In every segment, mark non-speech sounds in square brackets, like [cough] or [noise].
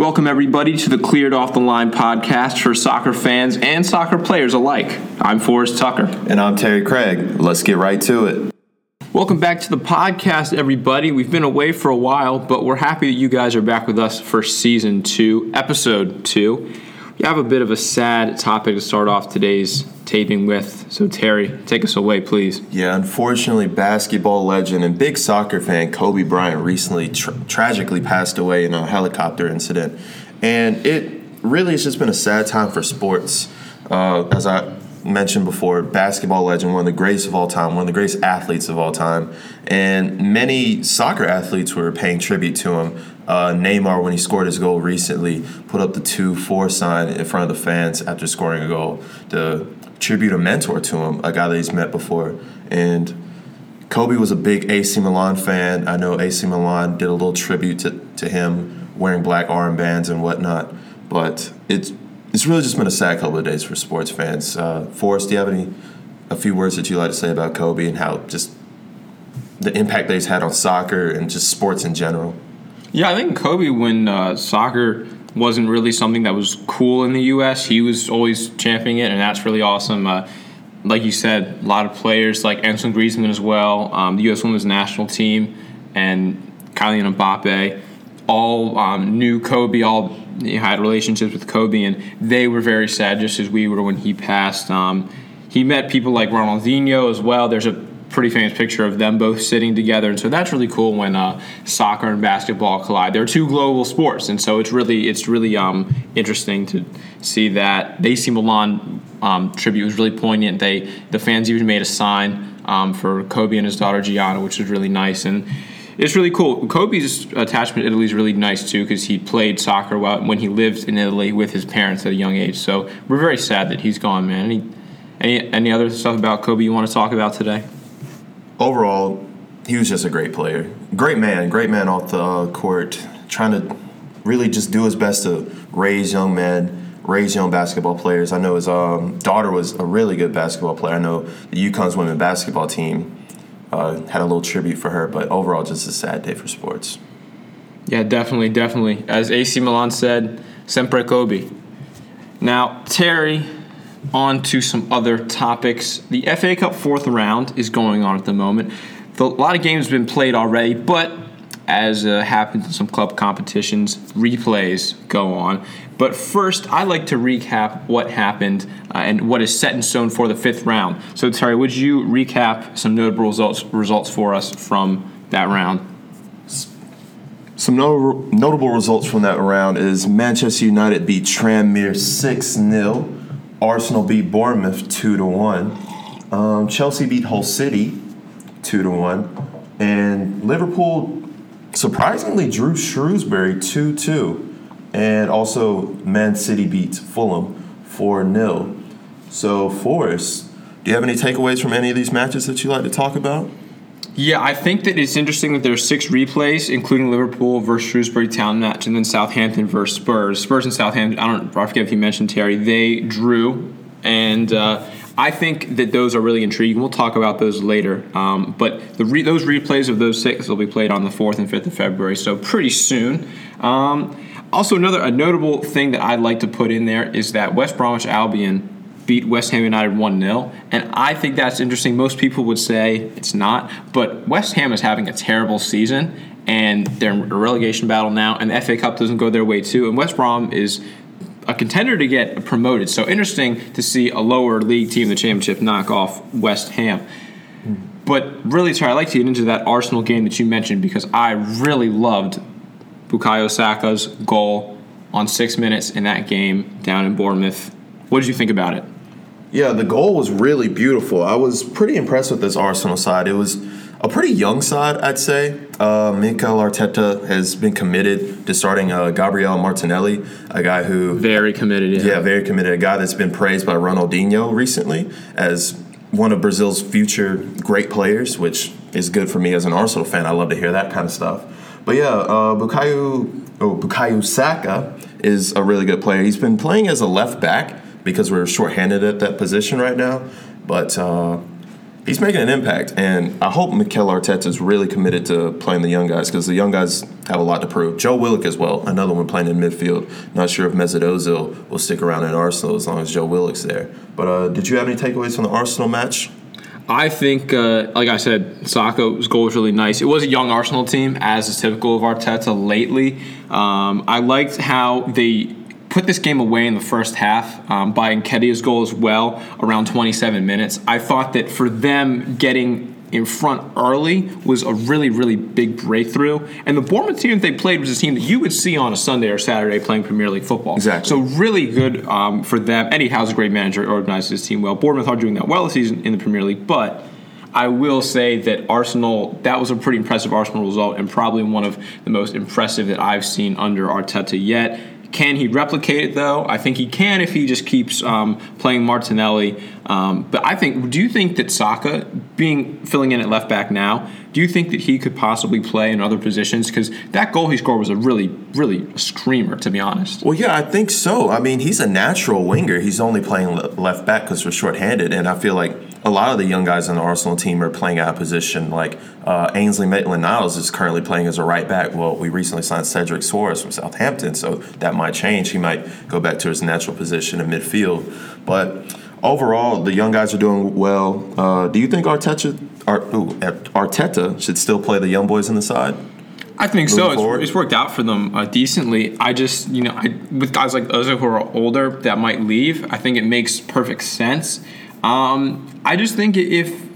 Welcome, everybody, to the Cleared Off the Line podcast for soccer fans and soccer players alike. I'm Forrest Tucker. And I'm Terry Craig. Let's get right to it. Welcome back to the podcast, everybody. We've been away for a while, but we're happy that you guys are back with us for season two, episode two. We have a bit of a sad topic to start off today's taping with. So, Terry, take us away, please. Yeah, unfortunately, basketball legend and big soccer fan Kobe Bryant recently tra- tragically passed away in a helicopter incident. And it really has just been a sad time for sports. Uh, as I mentioned before, basketball legend, one of the greatest of all time, one of the greatest athletes of all time. And many soccer athletes were paying tribute to him. Uh, Neymar, when he scored his goal recently, put up the 2 4 sign in front of the fans after scoring a goal to tribute a mentor to him, a guy that he's met before. And Kobe was a big AC Milan fan. I know AC Milan did a little tribute to, to him wearing black armbands and whatnot. But it's it's really just been a sad couple of days for sports fans. Uh, Forrest, do you have any a few words that you'd like to say about Kobe and how just the impact that he's had on soccer and just sports in general? Yeah, I think Kobe, when uh, soccer wasn't really something that was cool in the U.S., he was always championing it, and that's really awesome. Uh, like you said, a lot of players like Antoine Griezmann as well, um, the U.S. women's national team, and Kylian Mbappe, all um, knew Kobe, all you know, had relationships with Kobe, and they were very sad, just as we were when he passed. Um, he met people like Ronaldinho as well. There's a pretty famous picture of them both sitting together, and so that's really cool when uh, soccer and basketball collide. They're two global sports, and so it's really it's really um, interesting to see that. The AC Milan um, tribute was really poignant. They the fans even made a sign um, for Kobe and his daughter Gianna, which was really nice and it's really cool. Kobe's attachment to Italy is really nice too because he played soccer when he lived in Italy with his parents at a young age. So we're very sad that he's gone, man. Any any any other stuff about Kobe you want to talk about today? Overall, he was just a great player, great man, great man off the uh, court, trying to really just do his best to raise young men, raise young basketball players. I know his um, daughter was a really good basketball player. I know the UConn's women basketball team uh, had a little tribute for her, but overall, just a sad day for sports. Yeah, definitely, definitely. As AC Milan said, sempre Kobe. Now, Terry, on to some other topics. The FA Cup fourth round is going on at the moment. a lot of games have been played already, but as uh, happens in some club competitions, replays go on. But first, I'd like to recap what happened uh, and what is set in stone for the fifth round. So, Terry, would you recap some notable results results for us from that round? Some notable, notable results from that round is Manchester United beat Tranmere 6 0. Arsenal beat Bournemouth 2 to 1. Um, Chelsea beat Hull City 2 to 1. And Liverpool surprisingly drew Shrewsbury 2 2. And also, Man City beats Fulham 4 0. So, Forrest, do you have any takeaways from any of these matches that you like to talk about? Yeah, I think that it's interesting that there's six replays, including Liverpool versus Shrewsbury Town match, and then Southampton versus Spurs. Spurs and Southampton. I don't. I forget if you mentioned Terry. They drew, and uh, I think that those are really intriguing. We'll talk about those later. Um, but the re- those replays of those six will be played on the 4th and 5th of February, so pretty soon. Um, also, another a notable thing that I'd like to put in there is that West Bromwich Albion beat West Ham United 1 0. And I think that's interesting. Most people would say it's not, but West Ham is having a terrible season and they're in a relegation battle now, and the FA Cup doesn't go their way too. And West Brom is a contender to get promoted. So interesting to see a lower league team in the championship knock off West Ham. But really, sorry, I'd like to get into that Arsenal game that you mentioned because I really loved Bukayo Saka's goal on six minutes in that game down in Bournemouth. What did you think about it? Yeah, the goal was really beautiful. I was pretty impressed with this Arsenal side. It was a pretty young side, I'd say. Uh, Mikel Arteta has been committed to starting uh, Gabriel Martinelli, a guy who very committed. Yeah. yeah, very committed. A guy that's been praised by Ronaldinho recently as one of Brazil's future great players, which is good for me as an Arsenal fan. I love to hear that kind of stuff. But yeah, uh, Bukayo, oh, Bukayo Saka is a really good player. He's been playing as a left back because we're shorthanded at that position right now. But uh, he's making an impact, and I hope Mikel Arteta is really committed to playing the young guys because the young guys have a lot to prove. Joe Willock as well, another one playing in midfield. Not sure if Mesut Ozil will stick around in Arsenal as long as Joe Willock's there. But uh, did you have any takeaways from the Arsenal match? I think, uh, like I said, Saka's goal was really nice. It was a young Arsenal team, as is typical of Arteta lately. Um, I liked how they put this game away in the first half um, by Nketiah's goal as well, around 27 minutes. I thought that for them getting in front early was a really, really big breakthrough. And the Bournemouth team that they played was a team that you would see on a Sunday or Saturday playing Premier League football. Exactly. So really good um, for them. Eddie Howe's a great manager, organizes his team well. Bournemouth are doing that well this season in the Premier League, but I will say that Arsenal, that was a pretty impressive Arsenal result and probably one of the most impressive that I've seen under Arteta yet. Can he replicate it though? I think he can if he just keeps um, playing Martinelli. Um, but I think, do you think that Saka, being filling in at left back now, do you think that he could possibly play in other positions? Because that goal he scored was a really, really screamer, to be honest. Well, yeah, I think so. I mean, he's a natural winger. He's only playing left back because we're shorthanded, and I feel like a lot of the young guys on the Arsenal team are playing out of position. Like uh, Ainsley Maitland-Niles is currently playing as a right back. Well, we recently signed Cedric Soares from Southampton, so that might change. He might go back to his natural position in midfield. But overall, the young guys are doing well. Uh, do you think Arteta, ooh, Arteta should still play the young boys in the side? I think so. It's, it's, worked out for them uh, decently. I just, you know, I, with guys like Ozil who are older that might leave, I think it makes perfect sense. Um, I just think if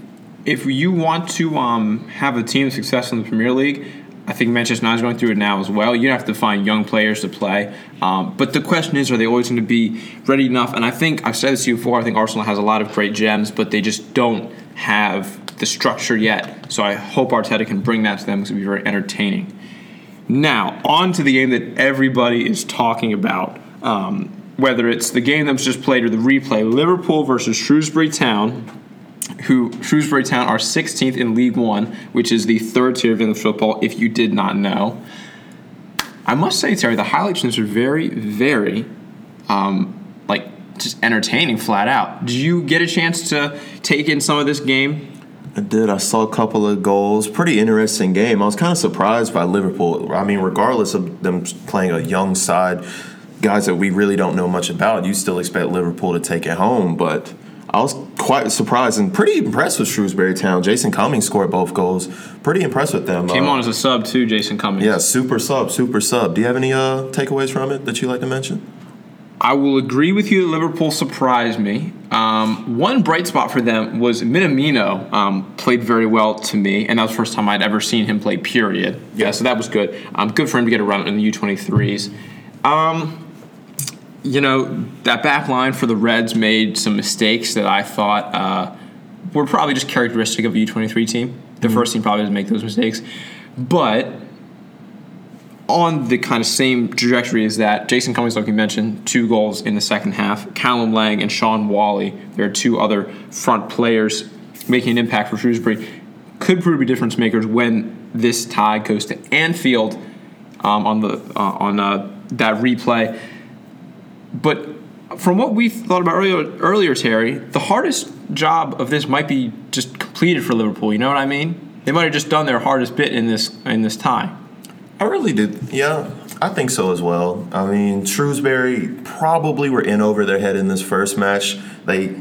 if you want to um, have a team success in the Premier League, I think Manchester United is going through it now as well. You have to find young players to play. Um, but the question is, are they always going to be ready enough? And I think I've said this to you before. I think Arsenal has a lot of great gems, but they just don't have the structure yet. So I hope Arteta can bring that to them because it'll be very entertaining. Now, on to the game that everybody is talking about. Um, whether it's the game that was just played or the replay, Liverpool versus Shrewsbury Town, who Shrewsbury Town are 16th in League One, which is the third tier of English football. If you did not know, I must say, Terry, the highlights are very, very, um, like just entertaining, flat out. Did you get a chance to take in some of this game? I did. I saw a couple of goals. Pretty interesting game. I was kind of surprised by Liverpool. I mean, regardless of them playing a young side, guys that we really don't know much about, you still expect Liverpool to take it home. But I was quite surprised and pretty impressed with Shrewsbury Town. Jason Cummings scored both goals. Pretty impressed with them. Came uh, on as a sub too, Jason Cummings. Yeah, super sub, super sub. Do you have any uh, takeaways from it that you like to mention? I will agree with you that Liverpool surprised me. Um, one bright spot for them was Minamino um, played very well to me, and that was the first time I'd ever seen him play, period. Yeah, so that was good. Um, good for him to get a run in the U23s. Um, you know, that back line for the Reds made some mistakes that I thought uh, were probably just characteristic of a U23 team. The mm-hmm. first team probably doesn't make those mistakes. But on the kind of same trajectory as that, Jason Cummings, like you mentioned, two goals in the second half. Callum Lang and Shaun Whalley, there are two other front players making an impact for Shrewsbury, could prove to be difference makers when this tie goes to Anfield um, on the uh, on uh, that replay. But from what we thought about earlier, earlier, Terry, the hardest job of this might be just completed for Liverpool. You know what I mean? They might have just done their hardest bit in this in this tie. I really did. Yeah, I think so as well. I mean, Shrewsbury probably were in over their head in this first match. They,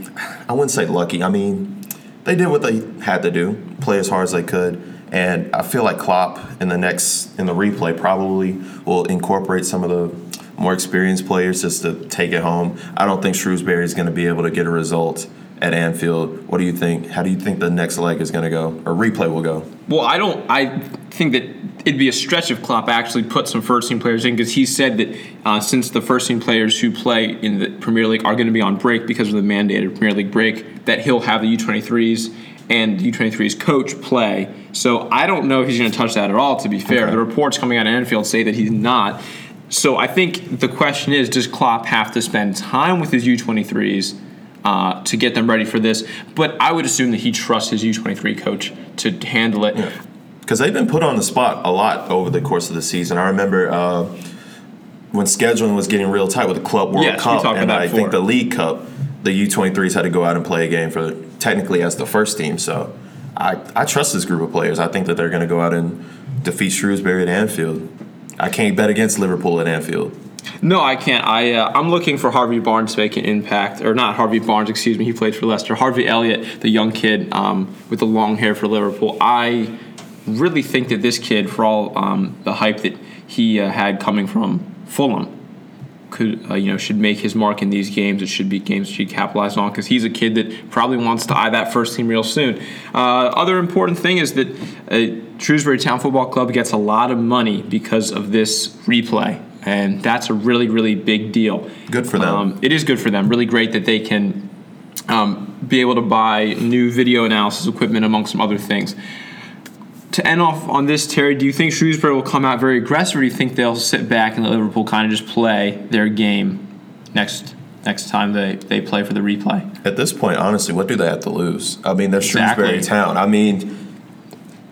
I wouldn't say lucky. I mean, they did what they had to do, play as hard as they could. And I feel like Klopp in the next in the replay probably will incorporate some of the more experienced players just to take it home. I don't think Shrewsbury is going to be able to get a result at Anfield. What do you think? How do you think the next leg is going to go, or replay will go? Well, I don't. I think that it'd be a stretch if Klopp actually put some first team players in because he said that uh, since the first team players who play in the Premier League are going to be on break because of the mandated Premier League break, that he'll have the U23s and the U23s coach play. So I don't know if he's going to touch that at all. To be fair, okay. the reports coming out of Anfield say that he's not. So I think the question is, does Klopp have to spend time with his U23s uh, to get them ready for this? But I would assume that he trusts his U23 coach to handle it. Because yeah. they've been put on the spot a lot over the course of the season. I remember uh, when scheduling was getting real tight with the Club World yes, Cup and I before. think the League Cup, the U23s had to go out and play a game for technically as the first team. So I, I trust this group of players. I think that they're going to go out and defeat Shrewsbury at Anfield. I can't bet against Liverpool at Anfield. No, I can't. I uh, I'm looking for Harvey Barnes to make an impact, or not Harvey Barnes, excuse me. He played for Leicester. Harvey Elliott, the young kid um, with the long hair for Liverpool. I really think that this kid, for all um, the hype that he uh, had coming from Fulham, could uh, you know should make his mark in these games. It should be games that he capitalize on because he's a kid that probably wants to eye that first team real soon. Uh, other important thing is that uh, Shrewsbury Town Football Club gets a lot of money because of this replay and that's a really really big deal. Good for them. Um, it is good for them. Really great that they can um, be able to buy new video analysis equipment among some other things. To end off on this, Terry, do you think Shrewsbury will come out very aggressive, or do you think they'll sit back and let Liverpool kind of just play their game next next time they, they play for the replay? At this point, honestly, what do they have to lose? I mean, they're exactly. Shrewsbury Town. I mean,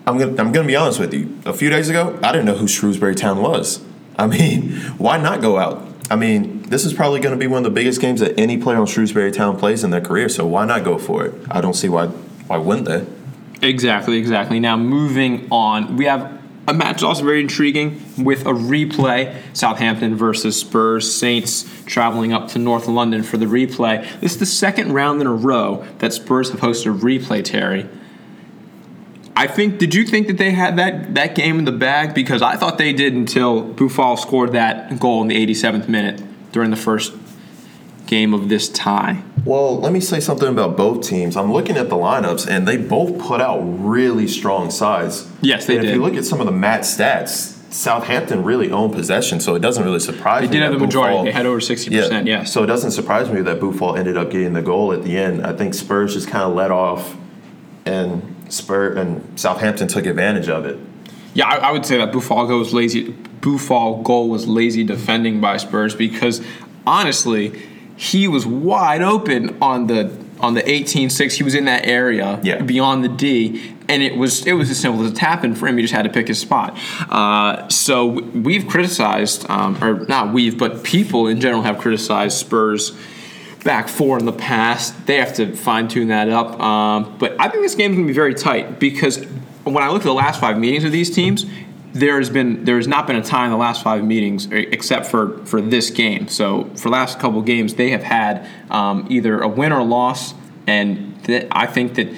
I'm gonna I'm gonna be honest with you. A few days ago, I didn't know who Shrewsbury Town was. I mean, [laughs] why not go out? I mean, this is probably going to be one of the biggest games that any player on Shrewsbury Town plays in their career. So why not go for it? I don't see why why wouldn't they? Exactly, exactly. Now moving on, we have a match that's also very intriguing with a replay: Southampton versus Spurs. Saints traveling up to North London for the replay. This is the second round in a row that Spurs have hosted a replay. Terry. I think. Did you think that they had that that game in the bag? Because I thought they did until Boufal scored that goal in the 87th minute during the first game of this tie. Well, let me say something about both teams. I'm looking at the lineups, and they both put out really strong sides. Yes, they and did. If you look at some of the mat stats, Southampton really owned possession, so it doesn't really surprise they me. They did have the majority. they had over 60%, yeah. yeah. So it doesn't surprise me that Boufal ended up getting the goal at the end. I think Spurs just kind of let off and Spur and Southampton took advantage of it. Yeah, I, I would say that Boufal goal was lazy. Boufal goal was lazy defending by Spurs because honestly, he was wide open on the on the 18-6. He was in that area yeah. beyond the D, and it was it was as simple as a tap in for him. He just had to pick his spot. Uh, so we've criticized, um, or not we've, but people in general have criticized Spurs back four in the past. They have to fine tune that up. Um, but I think this game is going to be very tight because when I look at the last five meetings of these teams, there has been there has not been a time in the last five meetings except for for this game. So for the last couple games, they have had um, either a win or a loss, and th- I think that.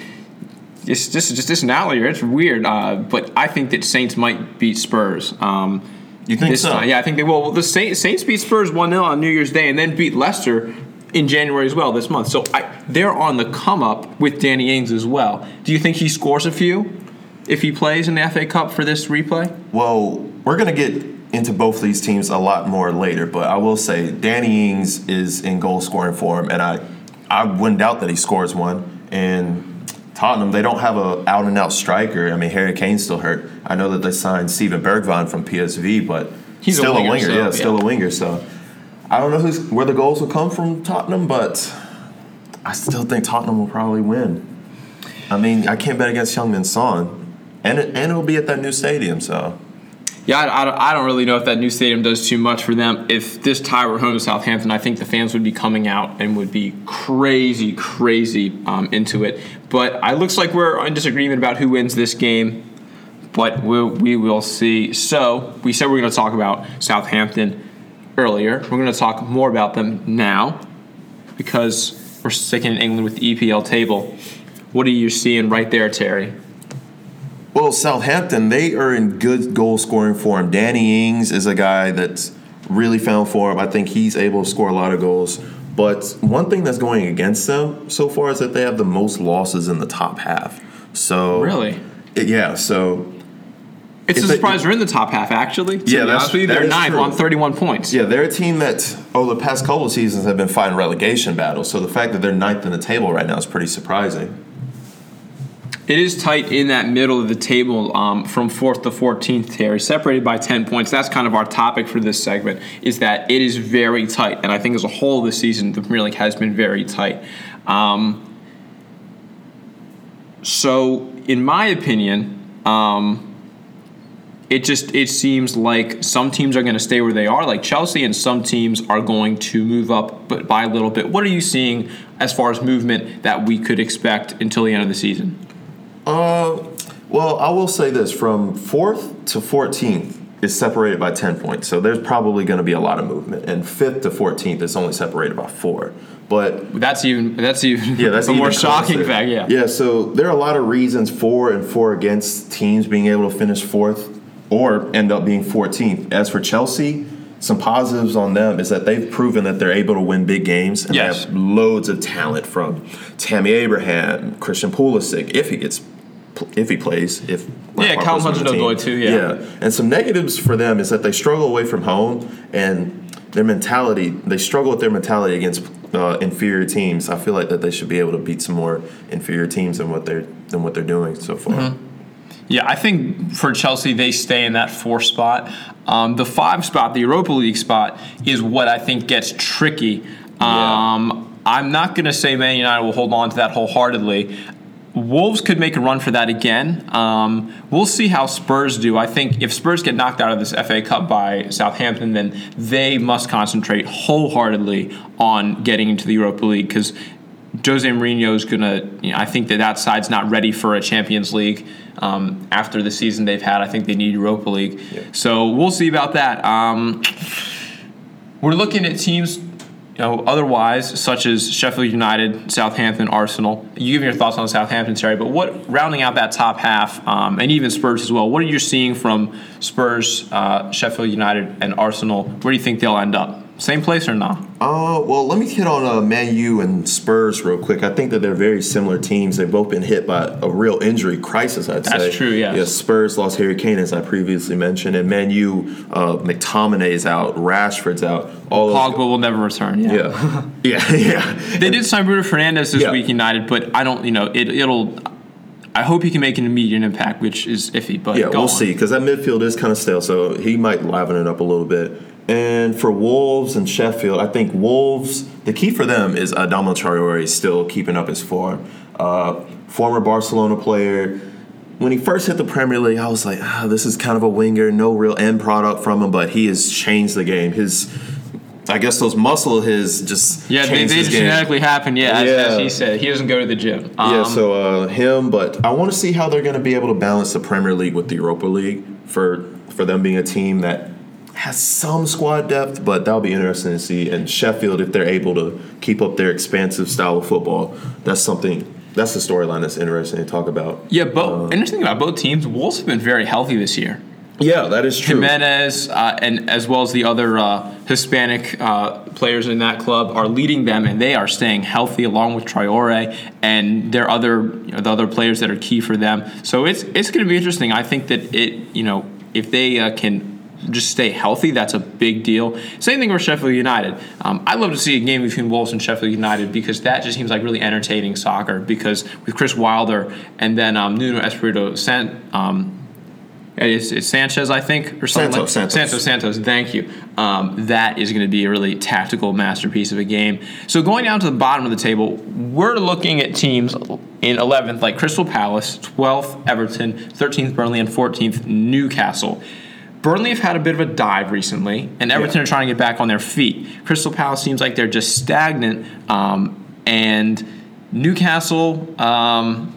This, this is just this analogy. It's weird, uh, but I think that Saints might beat Spurs. Um, you think so? Time. Yeah, I think they will. The Saints, Saints beat Spurs 1 0 on New Year's Day and then beat Leicester in January as well this month. So I, they're on the come up with Danny Ings as well. Do you think he scores a few if he plays in the FA Cup for this replay? Well, we're going to get into both these teams a lot more later, but I will say Danny Ings is in goal scoring form, and I, I wouldn't doubt that he scores one. And Tottenham, they don't have a out and out striker. I mean, Harry Kane's still hurt. I know that they signed Steven Bergwijn from PSV, but he's still a winger. A winger so, yeah, yeah, still a winger. So I don't know who's where the goals will come from Tottenham, but I still think Tottenham will probably win. I mean, I can't bet against Heung-min Son, and it, and it'll be at that new stadium. So, yeah, I, I, don't, really know if that new stadium does too much for them. If this tie were home to Southampton, I think the fans would be coming out and would be crazy, crazy um, into it. But it looks like we're in disagreement about who wins this game. But we'll, we will see. So we said we are going to talk about Southampton earlier. We're going to talk more about them now because we're sticking in England with the EPL table. What are you seeing right there, Terry? Well, Southampton, they are in good goal scoring form. Danny Ings is a guy that's really found form. I think he's able to score a lot of goals. But one thing that's going against them so far is that they have the most losses in the top half. So really, yeah. So it's a surprise they're in the top half, actually. Yeah, that's honest they're ninth on 31 points. Yeah, they're a team that over the past couple of seasons have been fighting relegation battles. So the fact that they're ninth in the table right now is pretty surprising. It is tight in that middle of the table um, from fourth to 14th, Terry, separated by 10 points. That's kind of our topic for this segment, is that it is very tight. And I think as a whole this season, the Premier League has been very tight. Um, so, in my opinion, um, it just it seems like some teams are going to stay where they are, like Chelsea, and some teams are going to move up, but by a little bit. What are you seeing as far as movement that we could expect until the end of the season? Uh, well, I will say this: from fourth to fourteenth is separated by ten points, so there's probably going to be a lot of movement. And fifth to fourteenth is only separated by four. But that's even that's even [laughs] yeah that's [laughs] a more shocking fact. Yeah, yeah. So there are a lot of reasons for and for against teams being able to finish fourth or end up being 14th. As for Chelsea, some positives on them is that they've proven that they're able to win big games and Yes. they have loads of talent from Tammy Abraham, Christian Pulisic, if he gets if he plays, if Yeah, Lampard Callum was on the team. Hudson-Odoi too, yeah. and some negatives for them is that they struggle away from home and their mentality. They struggle with their mentality against uh, inferior teams. I feel like that they should be able to beat some more inferior teams than what they're than what they're doing so far. Mm-hmm. Yeah, I think for Chelsea, they stay in that four spot. Um, the five spot, the Europa League spot, is what I think gets tricky. Um, I'm not going to say Man United will hold on to that wholeheartedly. Wolves could make a run for that again. Um, we'll see how Spurs do. I think if Spurs get knocked out of this FA Cup by Southampton, then they must concentrate wholeheartedly on getting into the Europa League because Jose Mourinho is gonna. You know, I think that that side's not ready for a Champions League um, after the season they've had. I think they need Europa League. So we'll see about that. Um, we're looking at teams, you know, otherwise such as Sheffield United, Southampton, Arsenal. You give me your thoughts on Southampton, Terry. But what rounding out that top half, um, and even Spurs as well. What are you seeing from Spurs, uh, Sheffield United, and Arsenal? Where do you think they'll end up? Same place or not? Uh, well, let me hit on uh, Man U and Spurs real quick. I think that they're very similar teams. They've both been hit by a real injury crisis, I'd That's say. That's true, yes. Yeah, Spurs lost Harry Kane, as I previously mentioned, and Man U, uh, McTominay's out, Rashford's out. All Pogba will never return. Yeah. yeah, [laughs] [laughs] yeah. They did sign Bruno Fernandes this Yeah. week, United, but I don't, you know, it, it'll. I hope he can make an immediate impact, which is iffy. But Yeah, we'll on. see because that midfield is kind of stale, so he might liven it up a little bit. And for Wolves and Sheffield, I think Wolves. The key for them is Adama Traore still keeping up his form. Uh, former Barcelona player. When he first hit the Premier League, I was like, ah, this is kind of a winger, no real end product from him, but he has changed the game. His, I guess those muscle his just Yeah, they, they genetically happen. Yeah, as, as Yeah. he said, he doesn't go to the gym. Um, Yeah, so uh, him, but I want to see how they're going to be able to balance the Premier League with the Europa League for for them being a team that has some squad depth, but that'll be interesting to see. And Sheffield, if they're able to keep up their expansive style of football, that's something. That's the storyline that's interesting to talk about. yeah, both. interesting about both teams. Wolves have been very healthy this year. Yeah, that is true. Jimenez uh, and as well as the other uh, Hispanic uh, players in that club are leading them, and they are staying healthy along with Traore and their other you know, the other players that are key for them. So it's it's going to be interesting. I think that it you know if they uh, can just stay healthy, that's a big deal. Same thing with Sheffield United. Um, I'd love to see a game between Wolves and Sheffield United because that just seems like really entertaining soccer. Because with Chris Wilder and then um, Nuno Espirito San, um, it's, it's Sanchez, I think, or something Santos, like Santos. Santos. Santos, thank you. Um, that is going to be a really tactical masterpiece of a game. So going down to the bottom of the table, we're looking at teams in 11th like Crystal Palace, 12th Everton, 13th Burnley, and 14th Newcastle. Burnley have had a bit of a dive recently, and Everton Yeah. are trying to get back on their feet. Crystal Palace seems like they're just stagnant, um, and Newcastle, um,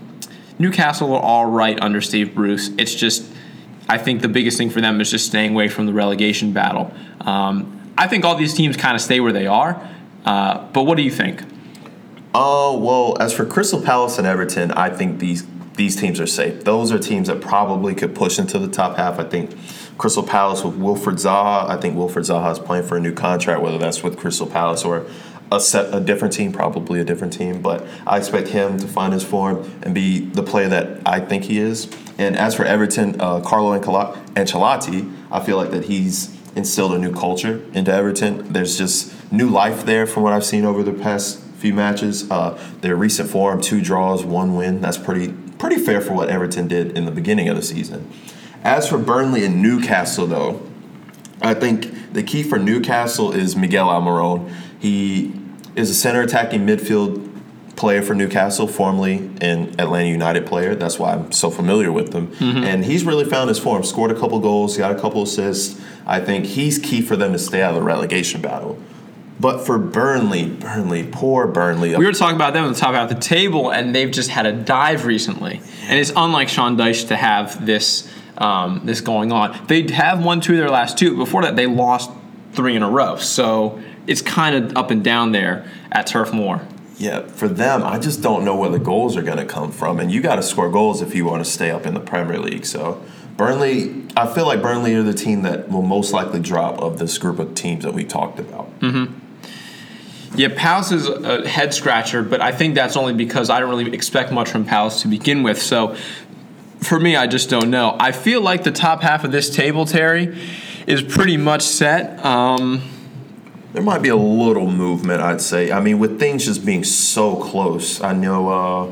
Newcastle are all right under Steve Bruce. It's just, I think the biggest thing for them is just staying away from the relegation battle. Um, I think all these teams kind of stay where they are, uh, but what do you think? Oh well, as for Crystal Palace and Everton, I think these these teams are safe. Those are teams that probably could push into the top half. I think Crystal Palace with Wilfred Zaha. I think Wilfred Zaha is playing for a new contract, whether that's with Crystal Palace or a set a different team, probably a different team. But I expect him to find his form and be the player that I think he is. And as for Everton, uh, Carlo Ancelotti, I feel like that he's instilled a new culture into Everton. There's just new life there from what I've seen over the past few matches. Uh, their recent form, two draws, one win. That's pretty pretty fair for what Everton did in the beginning of the season. As for Burnley and Newcastle, though, I think the key for Newcastle is Miguel Almiron. He is a center attacking midfield player for Newcastle, formerly an Atlanta United player. That's why I'm so familiar with them. Mm-hmm. And he's really found his form. Scored a couple goals, got a couple assists. I think he's key for them to stay out of the relegation battle. But for Burnley, Burnley, poor Burnley. We were talking about them on the top half of the table, and they've just had a dive recently. And it's unlike Sean Dyche to have this um, this going on. They have won two of their last two. Before that, they lost three in a row. So it's kind of up and down there at Turf Moor. Yeah, for them, I just don't know where the goals are going to come from. And you got to score goals if you want to stay up in the Premier League. So, Burnley, I feel like Burnley are the team that will most likely drop of this group of teams that we talked about. Yeah, Palace is a head scratcher, but I think that's only because I don't really expect much from Palace to begin with. So for me, I just don't know. I feel like the top half of this table, Terry, is pretty much set. Um, There might be a little movement, I'd say. I mean, with things just being so close, I know. Uh,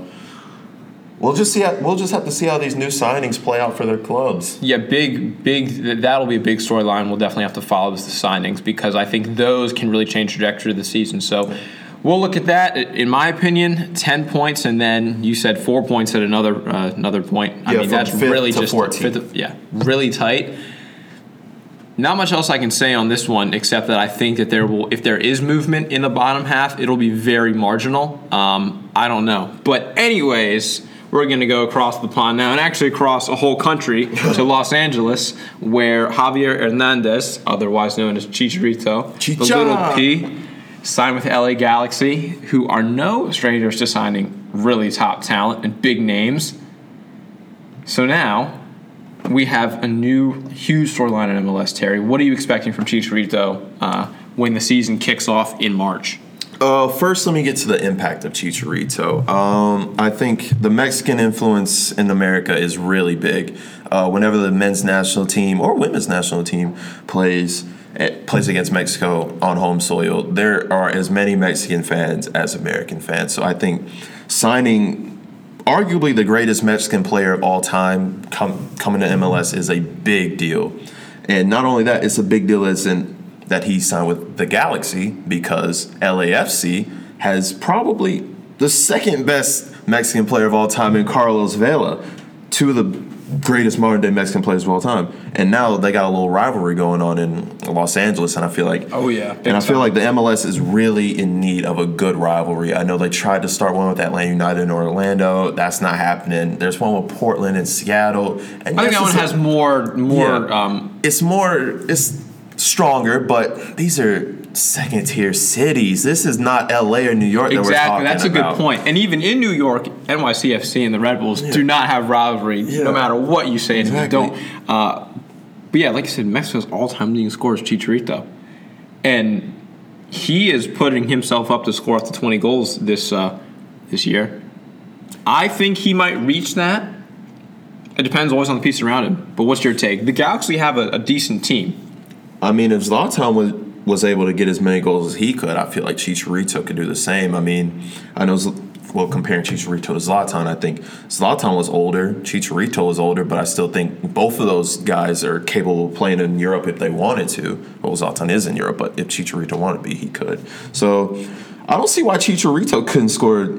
we'll just see. How, we'll just have to see how these new signings play out for their clubs. yeah, big, big. That'll be a big storyline. We'll definitely have to follow is the signings because I think those can really change the trajectory of the season. So. We'll look at that. In my opinion, ten points, and then you said four points at another uh, another point. I Yeah, mean, that's really just 14th. fifth- yeah, really tight. Not much else I can say on this one except that I think that there will, if there is movement in the bottom half, it'll be very marginal. Um, I don't know, but anyways, we're going to go across the pond now and actually across a whole country [laughs] to Los Angeles, where Javier Hernandez, otherwise known as Chicharito, the little P, signed with LA Galaxy, who are no strangers to signing really top talent and big names. So now we have a new huge storyline in MLS. Terry, what are you expecting from Chicharito uh, when the season kicks off in March? Uh, first, let me get to the impact of Chicharito. Um, I think the Mexican influence in America is really big. Uh, whenever the men's national team or women's national team plays eh, plays against Mexico on home soil, there are as many Mexican fans as American fans. So I think signing arguably the greatest Mexican player of all time come, coming to MLS is a big deal. And not only that, it's a big deal as in that he signed with the Galaxy because LAFC has probably the second best Mexican player of all time in Carlos Vela, two of the greatest modern day Mexican players of all time. And now they got a little rivalry going on in Los Angeles, and I feel like Oh, yeah. And I feel like the MLS is really in need of a good rivalry. I know they tried to start one with Atlanta United and Orlando. That's not happening. There's one with Portland and Seattle. And I think that one has more more. Yeah. Um, it's more it's stronger, but these are second tier cities. This is not LA or New York that we're exactly, that's a good point. And even in New York, NYCFC and the Red Bulls do not have rivalry, Yeah. no matter what you say. Exactly. Don't. Uh, but yeah, like I said, Mexico's all-time leading scorer is Chicharito, and he is putting himself up to score up to 20 goals this uh, this year. I think he might reach that. It depends always on the piece around him. But what's your take? The Galaxy have a, a decent team. I mean, if Zlatan was was able to get as many goals as he could, I feel like Chicharito could do the same. I mean, I know. Well, comparing Chicharito to Zlatan, I think Zlatan was older, Chicharito was older, but I still think both of those guys are capable of playing in Europe if they wanted to. Well, Zlatan is in Europe, but if Chicharito wanted to be, he could. So I don't see why Chicharito couldn't score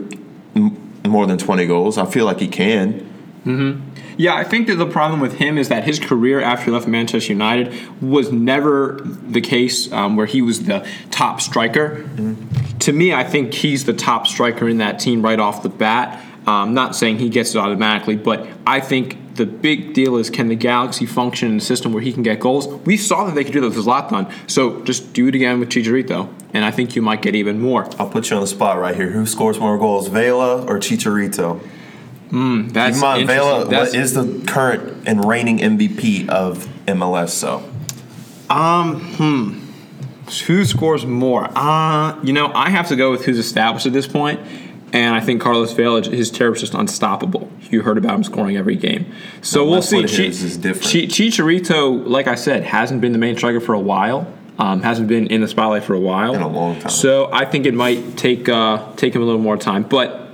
more than 20 goals. I feel like he can. Mm-hmm. Yeah, I think that the problem with him is that his career after he left Manchester United was never the case um, where he was the top striker. To me, I think he's the top striker in that team right off the bat. Um, not saying he gets it automatically, but I think the big deal is can the Galaxy function in a system where he can get goals? We saw that they could do that with Zlatan, so just do it again with Chicharito, and I think you might get even more. I'll put you on the spot right here. Who scores more goals, Vela or Chicharito? That's Keep Vela. That's- is the current and reigning MVP of MLS. So um, Who scores more? Uh, you know, I have to go with who's established at this point, and I think Carlos Vela, his terror is just unstoppable. You heard about him scoring every game, so No, we'll see. what it Chi- is, is different. Chicharito, like I said, hasn't been the main striker for a while. Um, hasn't been in the spotlight for a while. In a long time. So I think it might take uh, take him a little more time, but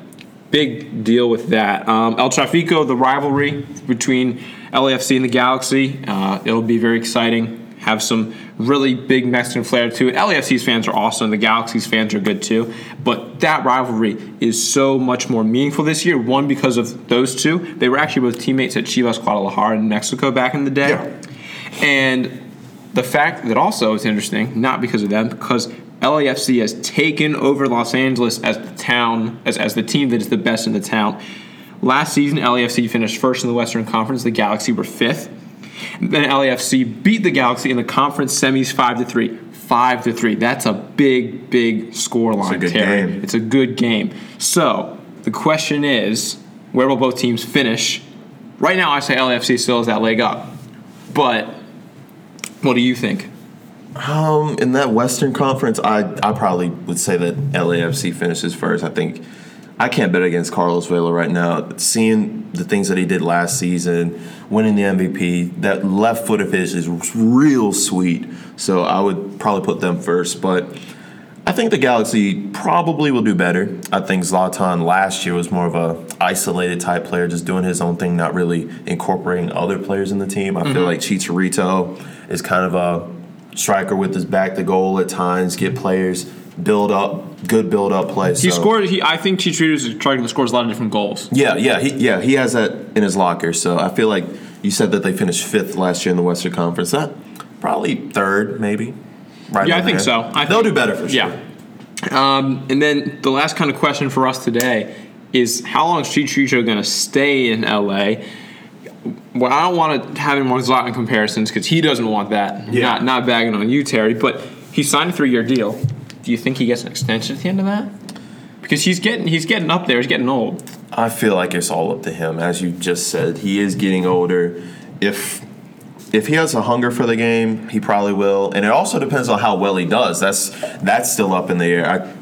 big deal with that. Um, El Trafico, the rivalry between LAFC and the Galaxy, uh, it'll be very exciting. have some really big Mexican flair to it. LAFC's fans are awesome. The Galaxy's fans are good too. But that rivalry is so much more meaningful this year. One, because of those two. They were actually both teammates at Chivas Guadalajara in Mexico back in the day. Yeah. And the fact that also it's interesting, not because of them, because LAFC has taken over Los Angeles as the town, as, as the team that is the best in the town. Last season, LAFC finished first in the Western Conference. The Galaxy were fifth. Then LAFC beat the Galaxy in the conference semis five to three. Five to three. That's a big, big score line, good Terry. game. It's a good game. So the question is, where will both teams finish? Right now, I say LAFC still has that leg up, but what do you think? Um, in that Western Conference, I I probably would say that LAFC finishes first. I think I can't bet against Carlos Vela right now. Seeing the things that he did last season, winning the MVP, that left foot of his is real sweet. So I would probably put them first, but. I think the Galaxy probably will do better. I think Zlatan last year was more of a isolated type player, just doing his own thing, not really incorporating other players in the team. I feel like Chicharito is kind of a striker with his back to goal at times, get players build up, good build up play. He so- scored. He, I think Chicharito is a striker that scores a lot of different goals. Yeah, yeah, he, yeah, he has that in his locker. So I feel like you said that they finished fifth last year in the Western Conference. That probably third, maybe. Right. Yeah, I think there. so. I They'll think- do better for sure. Yeah. Um, and then the last kind of question for us today is how long is Chicharito going to stay in LA? Well, I don't want to have any more Zlatan comparisons because he doesn't want that. Yeah. Not not bagging on you, Terry, but he signed a three year deal. Do you think he gets an extension at the end of that? Because he's getting he's getting up there. He's getting old. I feel like it's all up to him. As you just said, he is getting older. If if he has a hunger for the game, he probably will. And it also depends on how well he does. That's that's still up in the air. I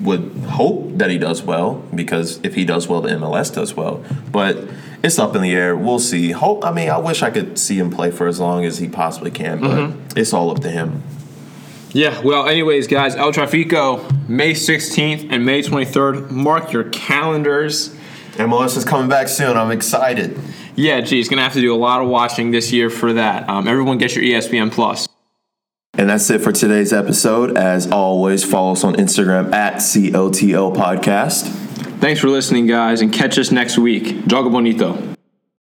would hope that he does well because if he does well, the MLS does well. But it's up in the air. We'll see. Hope. I mean, I wish I could see him play for as long as he possibly can, but it's all up to him. Yeah, well, anyways, guys, El Trafico, May 16th and May 23rd. Mark your calendars. MLS is coming back soon. I'm excited. Yeah, geez, gonna have to do a lot of watching this year for that. Um, everyone, get your ESPN Plus. And that's it for today's episode. As always, follow us on Instagram at COTL Podcast. Thanks for listening, guys, and catch us next week. Joga bonito.